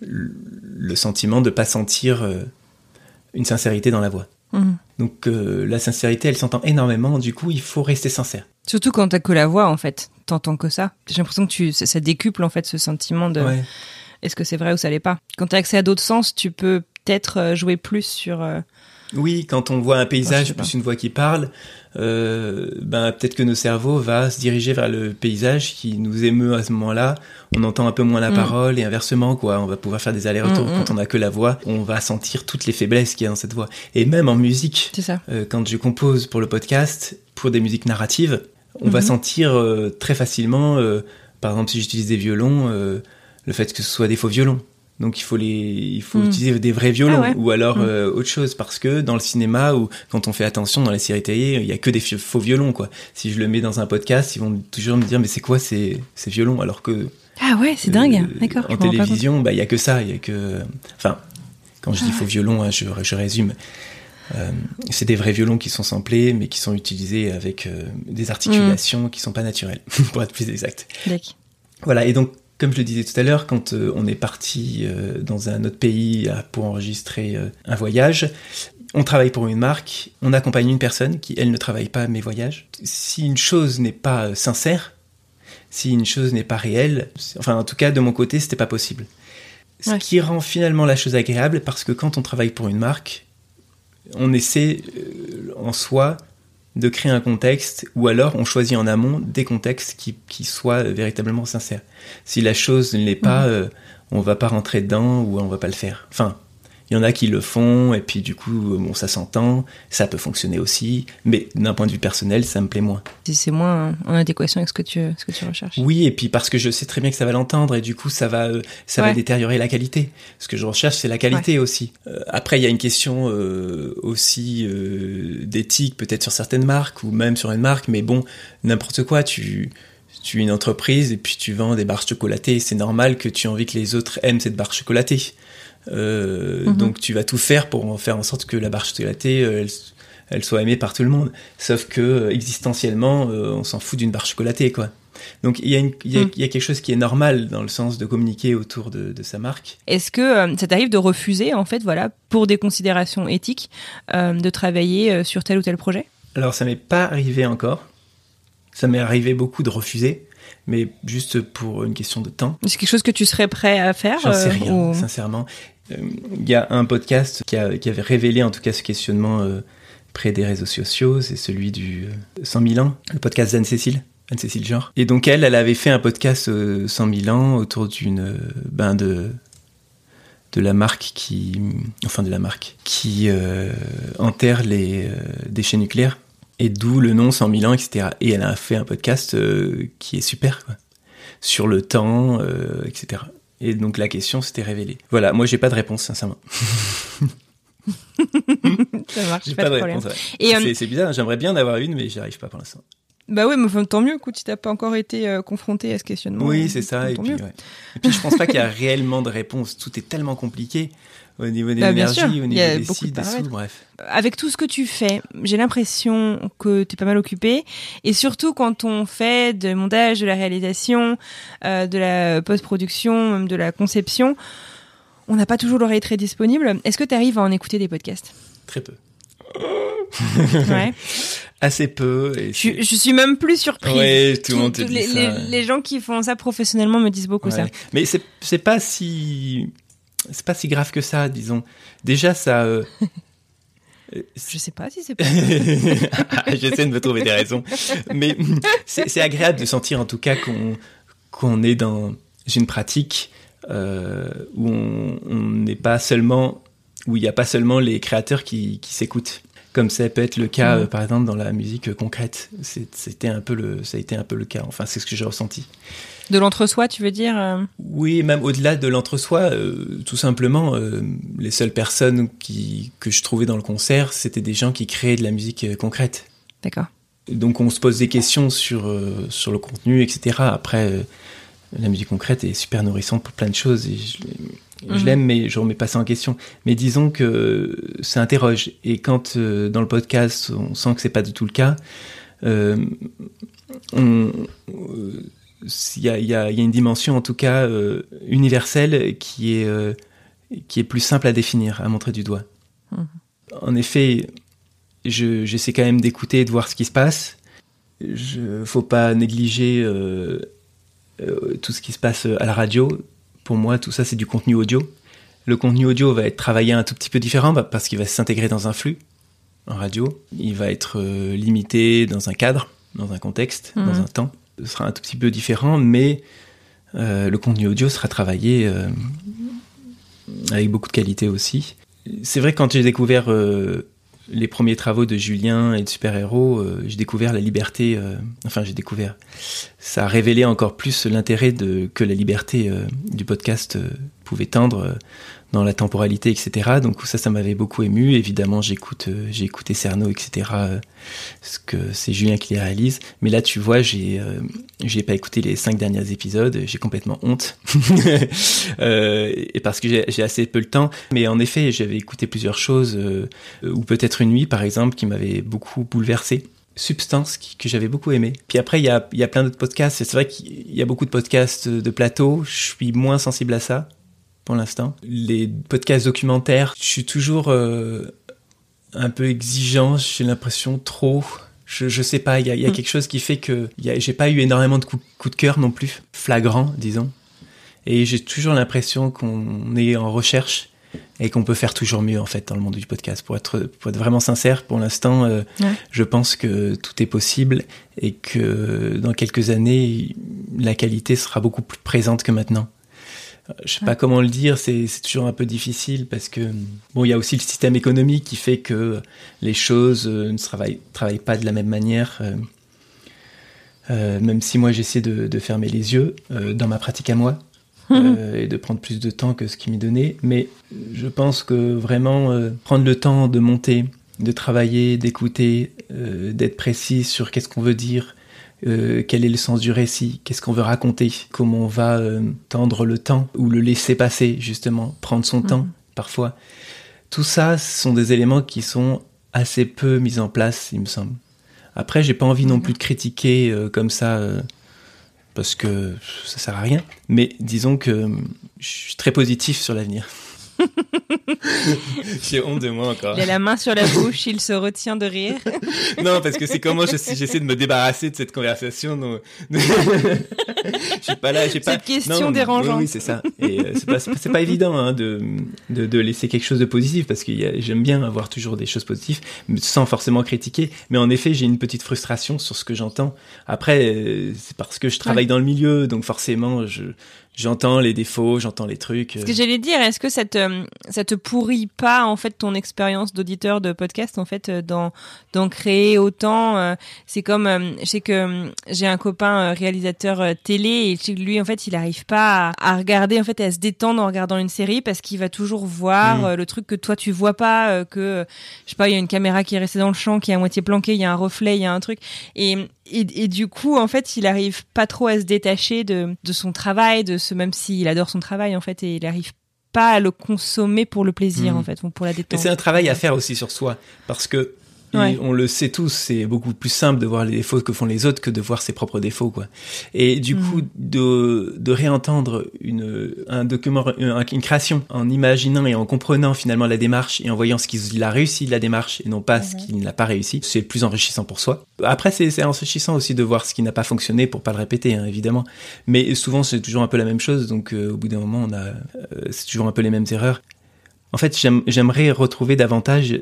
le sentiment de pas sentir euh, une sincérité dans la voix. Mhm. Donc euh, la sincérité, elle s'entend énormément. Du coup, il faut rester sincère. Surtout quand t'as que la voix, en fait. T'entends que ça. J'ai l'impression que tu, ça, ça décuple, en fait, ce sentiment de Ouais. est-ce que c'est vrai ou ça l'est pas. Quand t'as accès à d'autres sens, tu peux peut-être euh, jouer plus sur. euh, Oui, quand on voit un paysage plus une voix qui parle, euh, ben peut-être que nos cerveaux va se diriger vers le paysage qui nous émeut à ce moment-là. On entend un peu moins la Mm. parole et inversement quoi. On va pouvoir faire des allers-retours. Mm, mm. Quand on a que la voix, on va sentir toutes les faiblesses qu'il y a dans cette voix. Et même en musique, C'est ça. euh, quand je compose pour le podcast, pour des musiques narratives, on va Mhm. sentir euh, très facilement, euh, par exemple si j'utilise des violons, euh, le fait que ce soit des faux violons. Donc il faut les, il faut Mhm. utiliser des vrais violons Ah ouais. ou alors euh, autre chose parce que dans le cinéma ou quand on fait attention dans les séries télé, il y a que des faux violons quoi. Si je le mets dans un podcast, ils vont toujours me dire mais c'est quoi ces, ces violons? Alors que Ah ouais, c'est dingue. D'accord. En télévision, bah il y a que ça, il y a que enfin quand je dis faux violon, hein, je, je résume. Euh, c'est des vrais violons qui sont samplés, mais qui sont utilisés avec euh, des articulations qui sont pas naturelles, *laughs* pour être plus exact. Voilà, et donc, comme je le disais tout à l'heure, quand euh, on est parti dans un autre pays pour enregistrer un voyage, on travaille pour une marque, on accompagne une personne qui, elle, ne travaille pas mes voyages. Si une chose n'est pas sincère, si une chose n'est pas réelle, enfin, en tout cas, de mon côté, c'était pas possible. Ce Ouais. qui rend finalement la chose agréable, parce que quand on travaille pour une marque, on essaie euh, en soi de créer un contexte, ou alors on choisit en amont des contextes qui, qui soient véritablement sincères. Si la chose ne l'est pas, euh, on va pas rentrer dedans ou on va pas le faire. Enfin, il y en a qui le font, et puis du coup, bon, ça s'entend, ça peut fonctionner aussi, mais d'un point de vue personnel, ça me plaît moins. C'est- moins en adéquation avec ce que tu, ce que tu recherches. Oui, et puis parce que je sais très bien que ça va l'entendre, et du coup, ça va, euh, ça va détériorer la qualité. Ce que je recherche, c'est la qualité aussi. Euh, après, il y a une question euh, aussi euh, d'éthique, peut-être sur certaines marques, ou même sur une marque, mais bon, n'importe quoi, tu... Tu es une entreprise et puis tu vends des barres chocolatées. C'est normal que tu aies envie que les autres aiment cette barre chocolatée. Euh, Mhm. Donc tu vas tout faire pour faire en sorte que la barre chocolatée, euh, elle, elle soit aimée par tout le monde. Sauf que euh, existentiellement, on s'en fout d'une barre chocolatée, quoi. Donc il y, a une- il y, a- Mm. il y a quelque chose qui est normal dans le sens de communiquer autour de, de sa marque. Est-ce que euh, ça t'arrive de refuser, en fait, voilà, pour des considérations éthiques, euh, de travailler sur tel ou tel projet? Alors ça m'est pas arrivé encore. Ça m'est arrivé beaucoup de refuser, mais juste pour une question de temps. C'est quelque chose que tu serais prêt à faire J'en sais euh, rien, ou- sincèrement. Euh, Il y a un podcast qui, a- qui avait révélé en tout cas ce questionnement euh, près des réseaux sociaux, c'est celui du euh, 100 000 ans, le podcast d'Anne-Cécile, Anne-Cécile Genre. Et donc elle, elle avait fait un podcast euh, 100 000 ans autour d'une, euh, ben de, de la marque qui, enfin de la marque, qui euh, enterre les euh, déchets nucléaires. Et d'où le nom 100 000 ans, etc. Et elle a fait un podcast euh, qui est super, quoi. Sur le temps, euh, etc. Et donc la question s'était révélée. Voilà, moi j'ai pas de réponse, sincèrement. *laughs* Ça marche, J'ai pas, pas, de problème. réponse. ouais. Euh, C'est- bizarre, j'aimerais bien en avoir une, mais j'y arrive pas pour l'instant. Bah oui, mais enfin, tant mieux, écoute, si t'as pas encore été confronté à ce questionnement. Oui, c'est ça. Et puis, ouais. et puis, je pense pas qu'il y a réellement de réponse. Tout est tellement compliqué au niveau de Bah, sûr, au niveau des de ci, des sous, bref. Avec tout ce que tu fais, j'ai l'impression que tu es pas mal occupé. Et surtout quand on fait de montage, de la réalisation, euh, de la post-production, même de la conception, on n'a pas toujours l'oreille très disponible. Est-ce que tu arrives à en écouter des podcasts? Très peu. *laughs* Ouais. *laughs* Assez peu. Et je, suis même plus surprise. Ouais, tout le monde te dit les, ça. les- les gens qui font ça professionnellement me disent beaucoup ça. Mais c'est pas si c'est pas si grave que ça, disons. Déjà ça. euh, *laughs* Je sais pas si c'est pas. *laughs* J'essaie de me trouver des raisons, mais *laughs* c'est agréable de sentir en tout cas qu'on qu'on est dans une pratique euh, où on n'est pas seulement où il n'y a pas seulement les créateurs qui, qui s'écoutent. Comme ça peut être le cas, Mhm. euh, par exemple, dans la musique euh, concrète. C'était un peu le, ça a été un peu le cas. Enfin, c'est ce que j'ai ressenti. De l'entre-soi, tu veux dire euh, Oui, même au-delà de l'entre-soi, euh, tout simplement, les seules personnes qui, que je trouvais dans le concert, c'était des gens qui créaient de la musique concrète. D'accord. Donc on se pose des questions sur, sur le contenu, etc. Après, la musique concrète est super nourrissante pour plein de choses et je, je Mhm. l'aime, mais je remets pas ça en question. Mais disons que ça interroge. Et quand euh, dans le podcast, on sent que c'est pas du tout le cas, euh, on- euh, il y, a, il y a- il y a une dimension en tout cas euh, universelle qui est, euh, qui est plus simple à définir, à montrer du doigt. Mhm. En effet, je- j'essaie quand même d'écouter et de voir ce qui se passe. Je, faut pas négliger euh, euh, tout ce qui se passe à la radio. Pour moi, tout ça, c'est du contenu audio. Le contenu audio va être travaillé un tout petit peu différent bah, parce qu'il va s'intégrer dans un flux en radio. Il va être euh, limité dans un cadre, dans un contexte, Mhm. dans un temps. Ce sera un tout petit peu différent, mais euh, le contenu audio sera travaillé euh, avec beaucoup de qualité aussi. C'est vrai que quand j'ai découvert euh, les premiers travaux de Julien et de Super Héros, euh, j'ai découvert la liberté. euh, enfin, j'ai découvert. Ça a révélé encore plus l'intérêt que la liberté euh, du podcast pouvait tendre dans la temporalité, etc. Donc ça, ça m'avait beaucoup ému. Évidemment, j'écoute, euh, j'ai écouté Cerno, etc. euh, ce que c'est Julien qui les réalise. Mais là, tu vois, j'ai, euh, j'ai pas écouté les cinq derniers épisodes. J'ai complètement honte, *laughs* Euh, et parce que j'ai, assez peu le temps. Mais en effet, j'avais écouté plusieurs choses, euh, ou peut-être une nuit, par exemple, qui m'avait beaucoup bouleversé. Substance que j'avais beaucoup aimé. Puis après, il y a, y a plein d'autres podcasts. C'est vrai qu'il y a beaucoup de podcasts de plateau. Je suis moins sensible à ça pour l'instant. Les podcasts documentaires, je suis toujours euh, un peu exigeant. J'ai l'impression trop. Je, je sais pas, il y a, il y a Mm. quelque chose qui fait que j'ai pas eu énormément de coups coup de cœur non plus, flagrant, disons. Et j'ai toujours l'impression qu'on est en recherche et qu'on peut faire toujours mieux en fait dans le monde du podcast. Pour être, pour être vraiment sincère, pour l'instant, euh, Ouais. je pense que tout est possible et que dans quelques années, la qualité sera beaucoup plus présente que maintenant. Euh, Je sais pas comment le dire, c'est c'est toujours un peu difficile parce que bon, il y a aussi le système économique qui fait que les choses euh, ne travaillent, travaillent pas de la même manière. euh, même si moi j'essaie de, de fermer les yeux euh, dans ma pratique à moi *laughs* euh, et de prendre plus de temps que ce qui m'est donné, mais je pense que vraiment prendre le temps de monter, de travailler, d'écouter, d'être précis sur qu'est-ce qu'on veut dire, euh, quel est le sens du récit, qu'est-ce qu'on veut raconter, comment on va euh, tendre le temps ou le laisser passer justement, prendre son temps parfois? Tout ça ce sont des éléments qui sont assez peu mis en place, il me semble. Après, j'ai pas envie non plus de critiquer euh, comme ça parce que ça sert à rien. Mais disons que je suis très positif sur l'avenir. *laughs* j'ai honte de moi encore. Il a la main sur la bouche, il se retient de rire. *laughs* Non, parce que c'est comment je- j'essaie de me débarrasser de cette conversation. donc- *laughs* Je suis pas là, j'ai pas. Cette question Non, dérangeante. Oui, oui, c'est ça. Et euh, c'est pas, évident hein, de, de, de laisser quelque chose de positif parce que j'aime bien avoir toujours des choses positives, sans forcément critiquer. Mais en effet, j'ai une petite frustration sur ce que j'entends. Après, euh, c'est parce que je travaille dans le milieu, donc forcément, je j'entends les défauts, j'entends les trucs. Ce que j'allais dire, est-ce que ça te, ça te pourrit pas en fait ton expérience d'auditeur de podcast en fait euh, d'en d'en créer autant euh, C'est comme, euh, je sais que euh, j'ai un copain euh, réalisateur euh, télé et je sais que lui en fait il arrive pas à, à regarder en fait à se détendre en regardant une série parce qu'il va toujours voir Mm. euh, le truc que toi tu vois pas, euh, que euh, je sais pas, il y a une caméra qui est restée dans le champ, qui est à moitié planquée, il y a un reflet, il y a un truc. Et, et, et du coup, en fait, il arrive pas trop à se détacher de, de son travail, de ce même s'il adore son travail en fait, et il arrive pas à le consommer pour le plaisir Mm. en fait, ou pour la détente. c'est un travail à faire aussi sur soi, parce que Ouais. on le sait tous, c'est beaucoup plus simple de voir les défauts que font les autres que de voir ses propres défauts, quoi. Et du Mhm. coup, de, de réentendre une, un document, un- une création en imaginant et en comprenant finalement la démarche et en voyant ce qu'il a réussi de la démarche et non pas Mhm. ce qu'il n'a pas réussi, c'est plus enrichissant pour soi. Après, c'est enrichissant aussi de voir ce qui n'a pas fonctionné pour pas le répéter, hein, évidemment. Mais souvent, c'est toujours un peu la même chose, donc euh, au bout d'un moment, on a, euh, c'est toujours un peu les mêmes erreurs. En fait, j'aime- j'aimerais retrouver davantage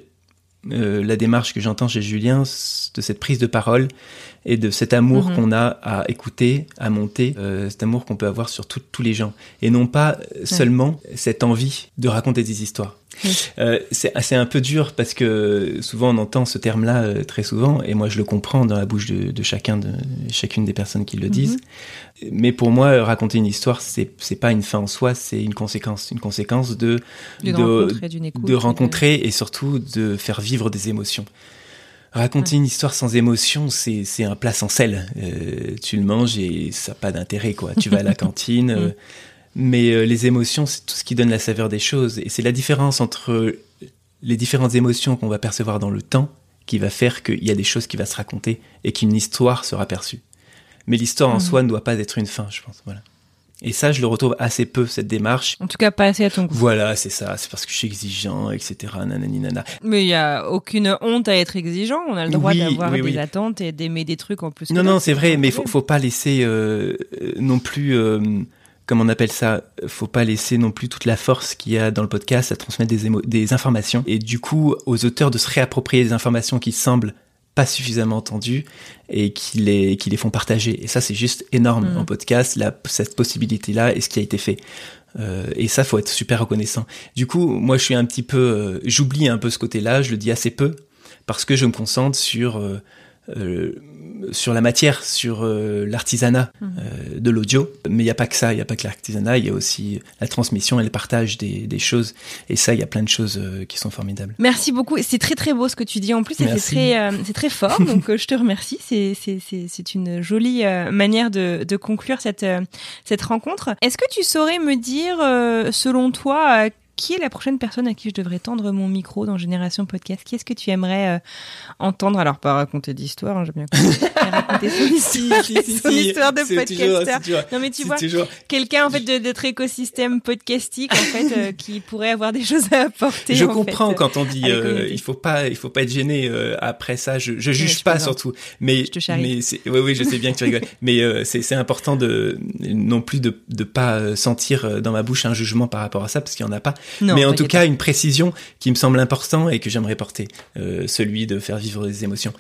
euh, la démarche que j'entends chez Julien de cette prise de parole et de cet amour Mhm. qu'on a à écouter, à monter, euh, cet amour qu'on peut avoir sur tout- tous les gens. Et non pas euh, seulement cette envie de raconter des histoires. Euh, c'est c'est un peu dur parce que souvent on entend ce terme-là euh, très souvent et moi je le comprends dans la bouche de, de chacun de chacune des personnes qui le disent. Mais pour moi, raconter une histoire, c'est pas une fin en soi, c'est une conséquence, une conséquence de de, écoute. rencontrer et surtout de faire vivre des émotions. Raconter une histoire sans émotion, c'est c'est un plat sans sel. Euh, tu le manges et ça n'a pas d'intérêt, quoi. Tu vas à la *laughs* cantine, euh, mais euh, les émotions, c'est tout ce qui donne la saveur des choses. Et c'est la différence entre les différentes émotions qu'on va percevoir dans le temps qui va faire qu'il y a des choses qui vont se raconter et qu'une histoire sera perçue. Mais l'histoire en Mhm. soi ne doit pas être une fin, je pense. Voilà. Et ça, je le retrouve assez peu, cette démarche. En tout cas, pas assez à ton goût. Voilà, c'est ça. C'est parce que je suis exigeant, etc. Nanani, nana. Mais il y a aucune honte à être exigeant. On a le droit Oui, d'avoir oui, des oui. attentes et d'aimer des trucs en plus. Non, non, c'est vrai, mais faut, faut pas laisser euh, euh, non plus, euh, comme on appelle ça, faut pas laisser non plus toute la force qu'il y a dans le podcast à transmettre des, émo- des informations. Et du coup, aux auteurs de se réapproprier des informations qui semblent pas suffisamment entendues et qui les, qui les font partager. Et ça, c'est juste énorme Mm. en podcast, la, cette possibilité-là et ce qui a été fait. Euh, et ça, faut être super reconnaissant. Du coup, moi, je suis un petit peu, euh, j'oublie un peu ce côté-là, je le dis assez peu, parce que je me concentre sur euh, euh, sur la matière, sur euh, l'artisanat euh, de l'audio. Mais il n'y a pas que ça, il n'y a pas que l'artisanat, il y a aussi la transmission et le partage des, des choses. Et ça, il y a plein de choses qui sont formidables. Merci beaucoup. C'est très très beau ce que tu dis en plus c'est très c'est très fort. Donc je te remercie. C'est une jolie manière de de conclure cette cette rencontre. Est-ce que tu saurais me dire selon toi qui est la prochaine personne à qui je devrais tendre mon micro dans Génération Podcast? Qui est-ce que tu aimerais euh, entendre? Alors pas raconter d'histoire, hein, j'ai bien *laughs* raconter son histoire, son histoire de podcasteur. Non mais tu vois, quelqu'un en fait de, de notre écosystème podcastique en fait euh, qui pourrait avoir des choses à apporter. Je en comprends fait, quand on dit euh, il faut pas il faut pas être gêné euh, après ça je, je juge je pas surtout. Mais Je te charrie. mais oui oui je sais bien que tu rigoles. *laughs* Mais c'est important de non plus de de pas sentir dans ma bouche un jugement par rapport à ça parce qu'il y en a pas Non, mais en tout cas une précision qui me semble important et que j'aimerais porter euh, celui de faire vivre des émotions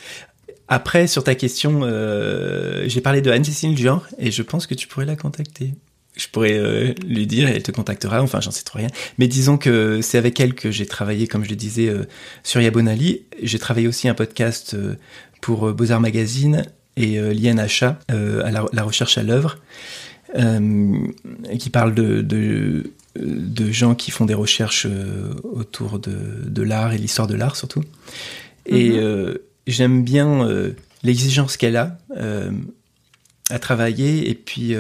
après sur ta question euh, j'ai parlé de Anne-Cécile Jean et je pense que tu pourrais la contacter je pourrais euh, lui dire et elle te contactera. Enfin, j'en sais trop rien. Mais disons que c'est avec elle que j'ai travaillé, comme je le disais, euh, sur Yabonali. J'ai travaillé aussi un podcast pour Beaux-Arts Magazine et l'INHA, euh, à la, la recherche à l'œuvre, qui parle de, de, de gens qui font des recherches euh, autour de, de l'art et l'histoire de l'art surtout. Et Mhm. euh, j'aime bien euh, l'exigence qu'elle a à travailler et puis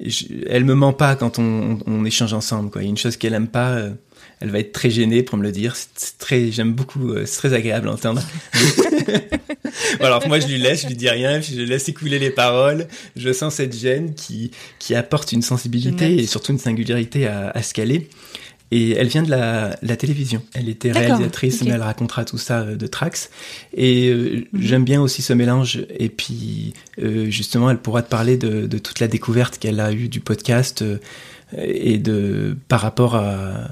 je- elle me ment pas quand on, on, on échange ensemble quoi. Il y a une chose qu'elle aime pas, euh, elle va être très gênée pour me le dire. C'est très, j'aime beaucoup, euh, c'est très agréable à entendre. *laughs* Alors moi je lui laisse, je lui dis rien, puis je laisse écouler les paroles. Je sens cette gêne qui qui apporte une sensibilité et surtout une singularité à, à ce qu'elle est. Et elle vient de la, la télévision. Elle était réalisatrice, mais elle racontera tout ça euh, de Trax. Et euh, j'aime bien aussi ce mélange. Et puis, euh, justement, elle pourra te parler de, de toute la découverte qu'elle a eue du podcast euh, et de par rapport à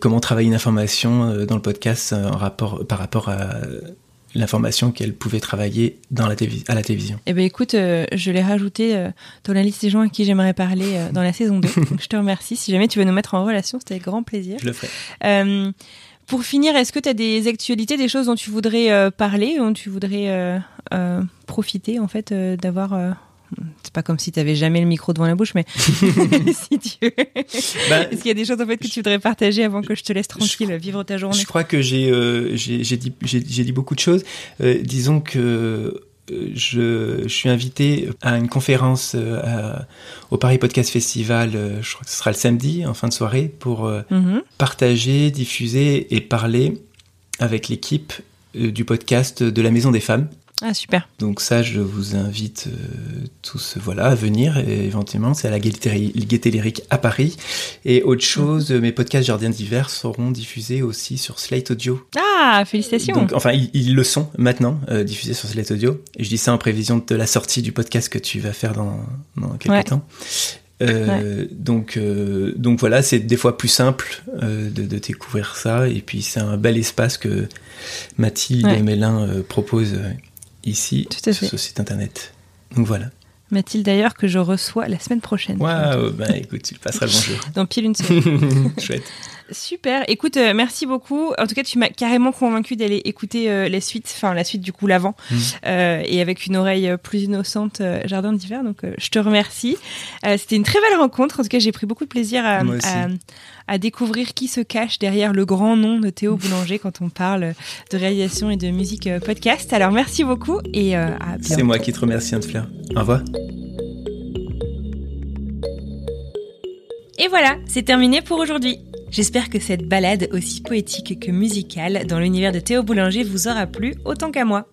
comment travailler une information euh, dans le podcast euh, en rapport par rapport à l'information qu'elle pouvait travailler dans la télévi- à la télévision. Eh ben écoute, euh, je l'ai rajouté euh, dans la liste des gens à qui j'aimerais parler euh, dans la saison 2. *laughs* Donc je te remercie. Si jamais tu veux nous mettre en relation, c'était avec grand plaisir. Je le ferai. Euh, pour finir, est-ce que tu as des actualités, des choses dont tu voudrais euh, parler, dont tu voudrais euh, euh, profiter en fait euh, d'avoir euh, c'est pas comme si tu avais jamais le micro devant la bouche, mais *laughs* *laughs* si tu veux. Bah, Est-ce qu'il y a des choses en fait que tu voudrais partager avant que je te laisse tranquille vivre ta journée? Je crois que j'ai euh, j'ai dit dit beaucoup de choses. Euh, disons que euh, je, je suis invité à une conférence euh, à- au Paris Podcast Festival. euh, je crois que ce sera le samedi en fin de soirée pour euh, Mhm. partager, diffuser et parler avec l'équipe du podcast de la Maison des Femmes. Ah super. Donc ça, je vous invite euh, tous voilà, à venir et éventuellement. C'est à la Gaieté Lyrique à Paris. Et autre chose, euh, mes podcasts Jardins d'hiver seront diffusés aussi sur Slate Audio. Ah félicitations. Donc, enfin, ils, ils le sont maintenant, euh, diffusés sur Slate Audio. Et je dis ça en prévision de la sortie du podcast que tu vas faire dans, dans quelques Ouais. temps. Euh, donc, euh, donc voilà, c'est des fois plus simple euh, de, de découvrir ça. Et puis c'est un bel espace que Mathilde Ouais. Mélin euh, propose euh, ici sur ce site internet. Donc voilà. Mathilde d'ailleurs que je reçois la semaine prochaine. Waouh, ben écoute, tu passeras le bonjour. *laughs* Dans pile une semaine. *laughs* Chouette. Super. Écoute, euh, merci beaucoup. En tout cas, tu m'as carrément convaincu d'aller écouter euh, les suites, enfin la suite du coup l'avant, Mm. euh, et avec une oreille euh, plus innocente, Jardin d'hiver. Donc, je te remercie. C'était une très belle rencontre. En tout cas, j'ai pris beaucoup de plaisir à, à, à découvrir qui se cache derrière le grand nom de Théo *laughs* Boulanger quand on parle de réalisation et de musique podcast. Alors, merci beaucoup et à bientôt. C'est moi qui te remercie, Anne Fleur. Au revoir. Et voilà, c'est terminé pour aujourd'hui. J'espère que cette balade aussi poétique que musicale dans l'univers de Théo Boulanger vous aura plu autant qu'à moi.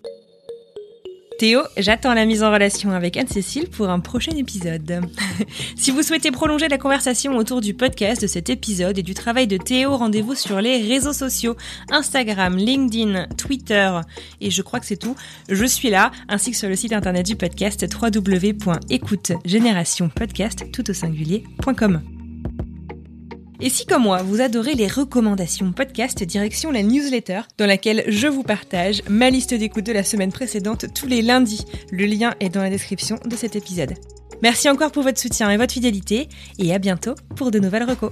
Théo, j'attends la mise en relation avec Anne-Cécile pour un prochain épisode. *laughs* si vous souhaitez prolonger la conversation autour du podcast de cet épisode et du travail de Théo, rendez-vous sur les réseaux sociaux Instagram, LinkedIn, Twitter et je crois que c'est tout. Je suis là, ainsi que sur le site internet du podcast www.écoutegénérationpodcast tout au singulier.com. Et si comme moi, vous adorez les recommandations podcast direction la newsletter dans laquelle je vous partage ma liste d'écoute de la semaine précédente tous les lundis. Le lien est dans la description de cet épisode. Merci encore pour votre soutien et votre fidélité et à bientôt pour de nouvelles recos.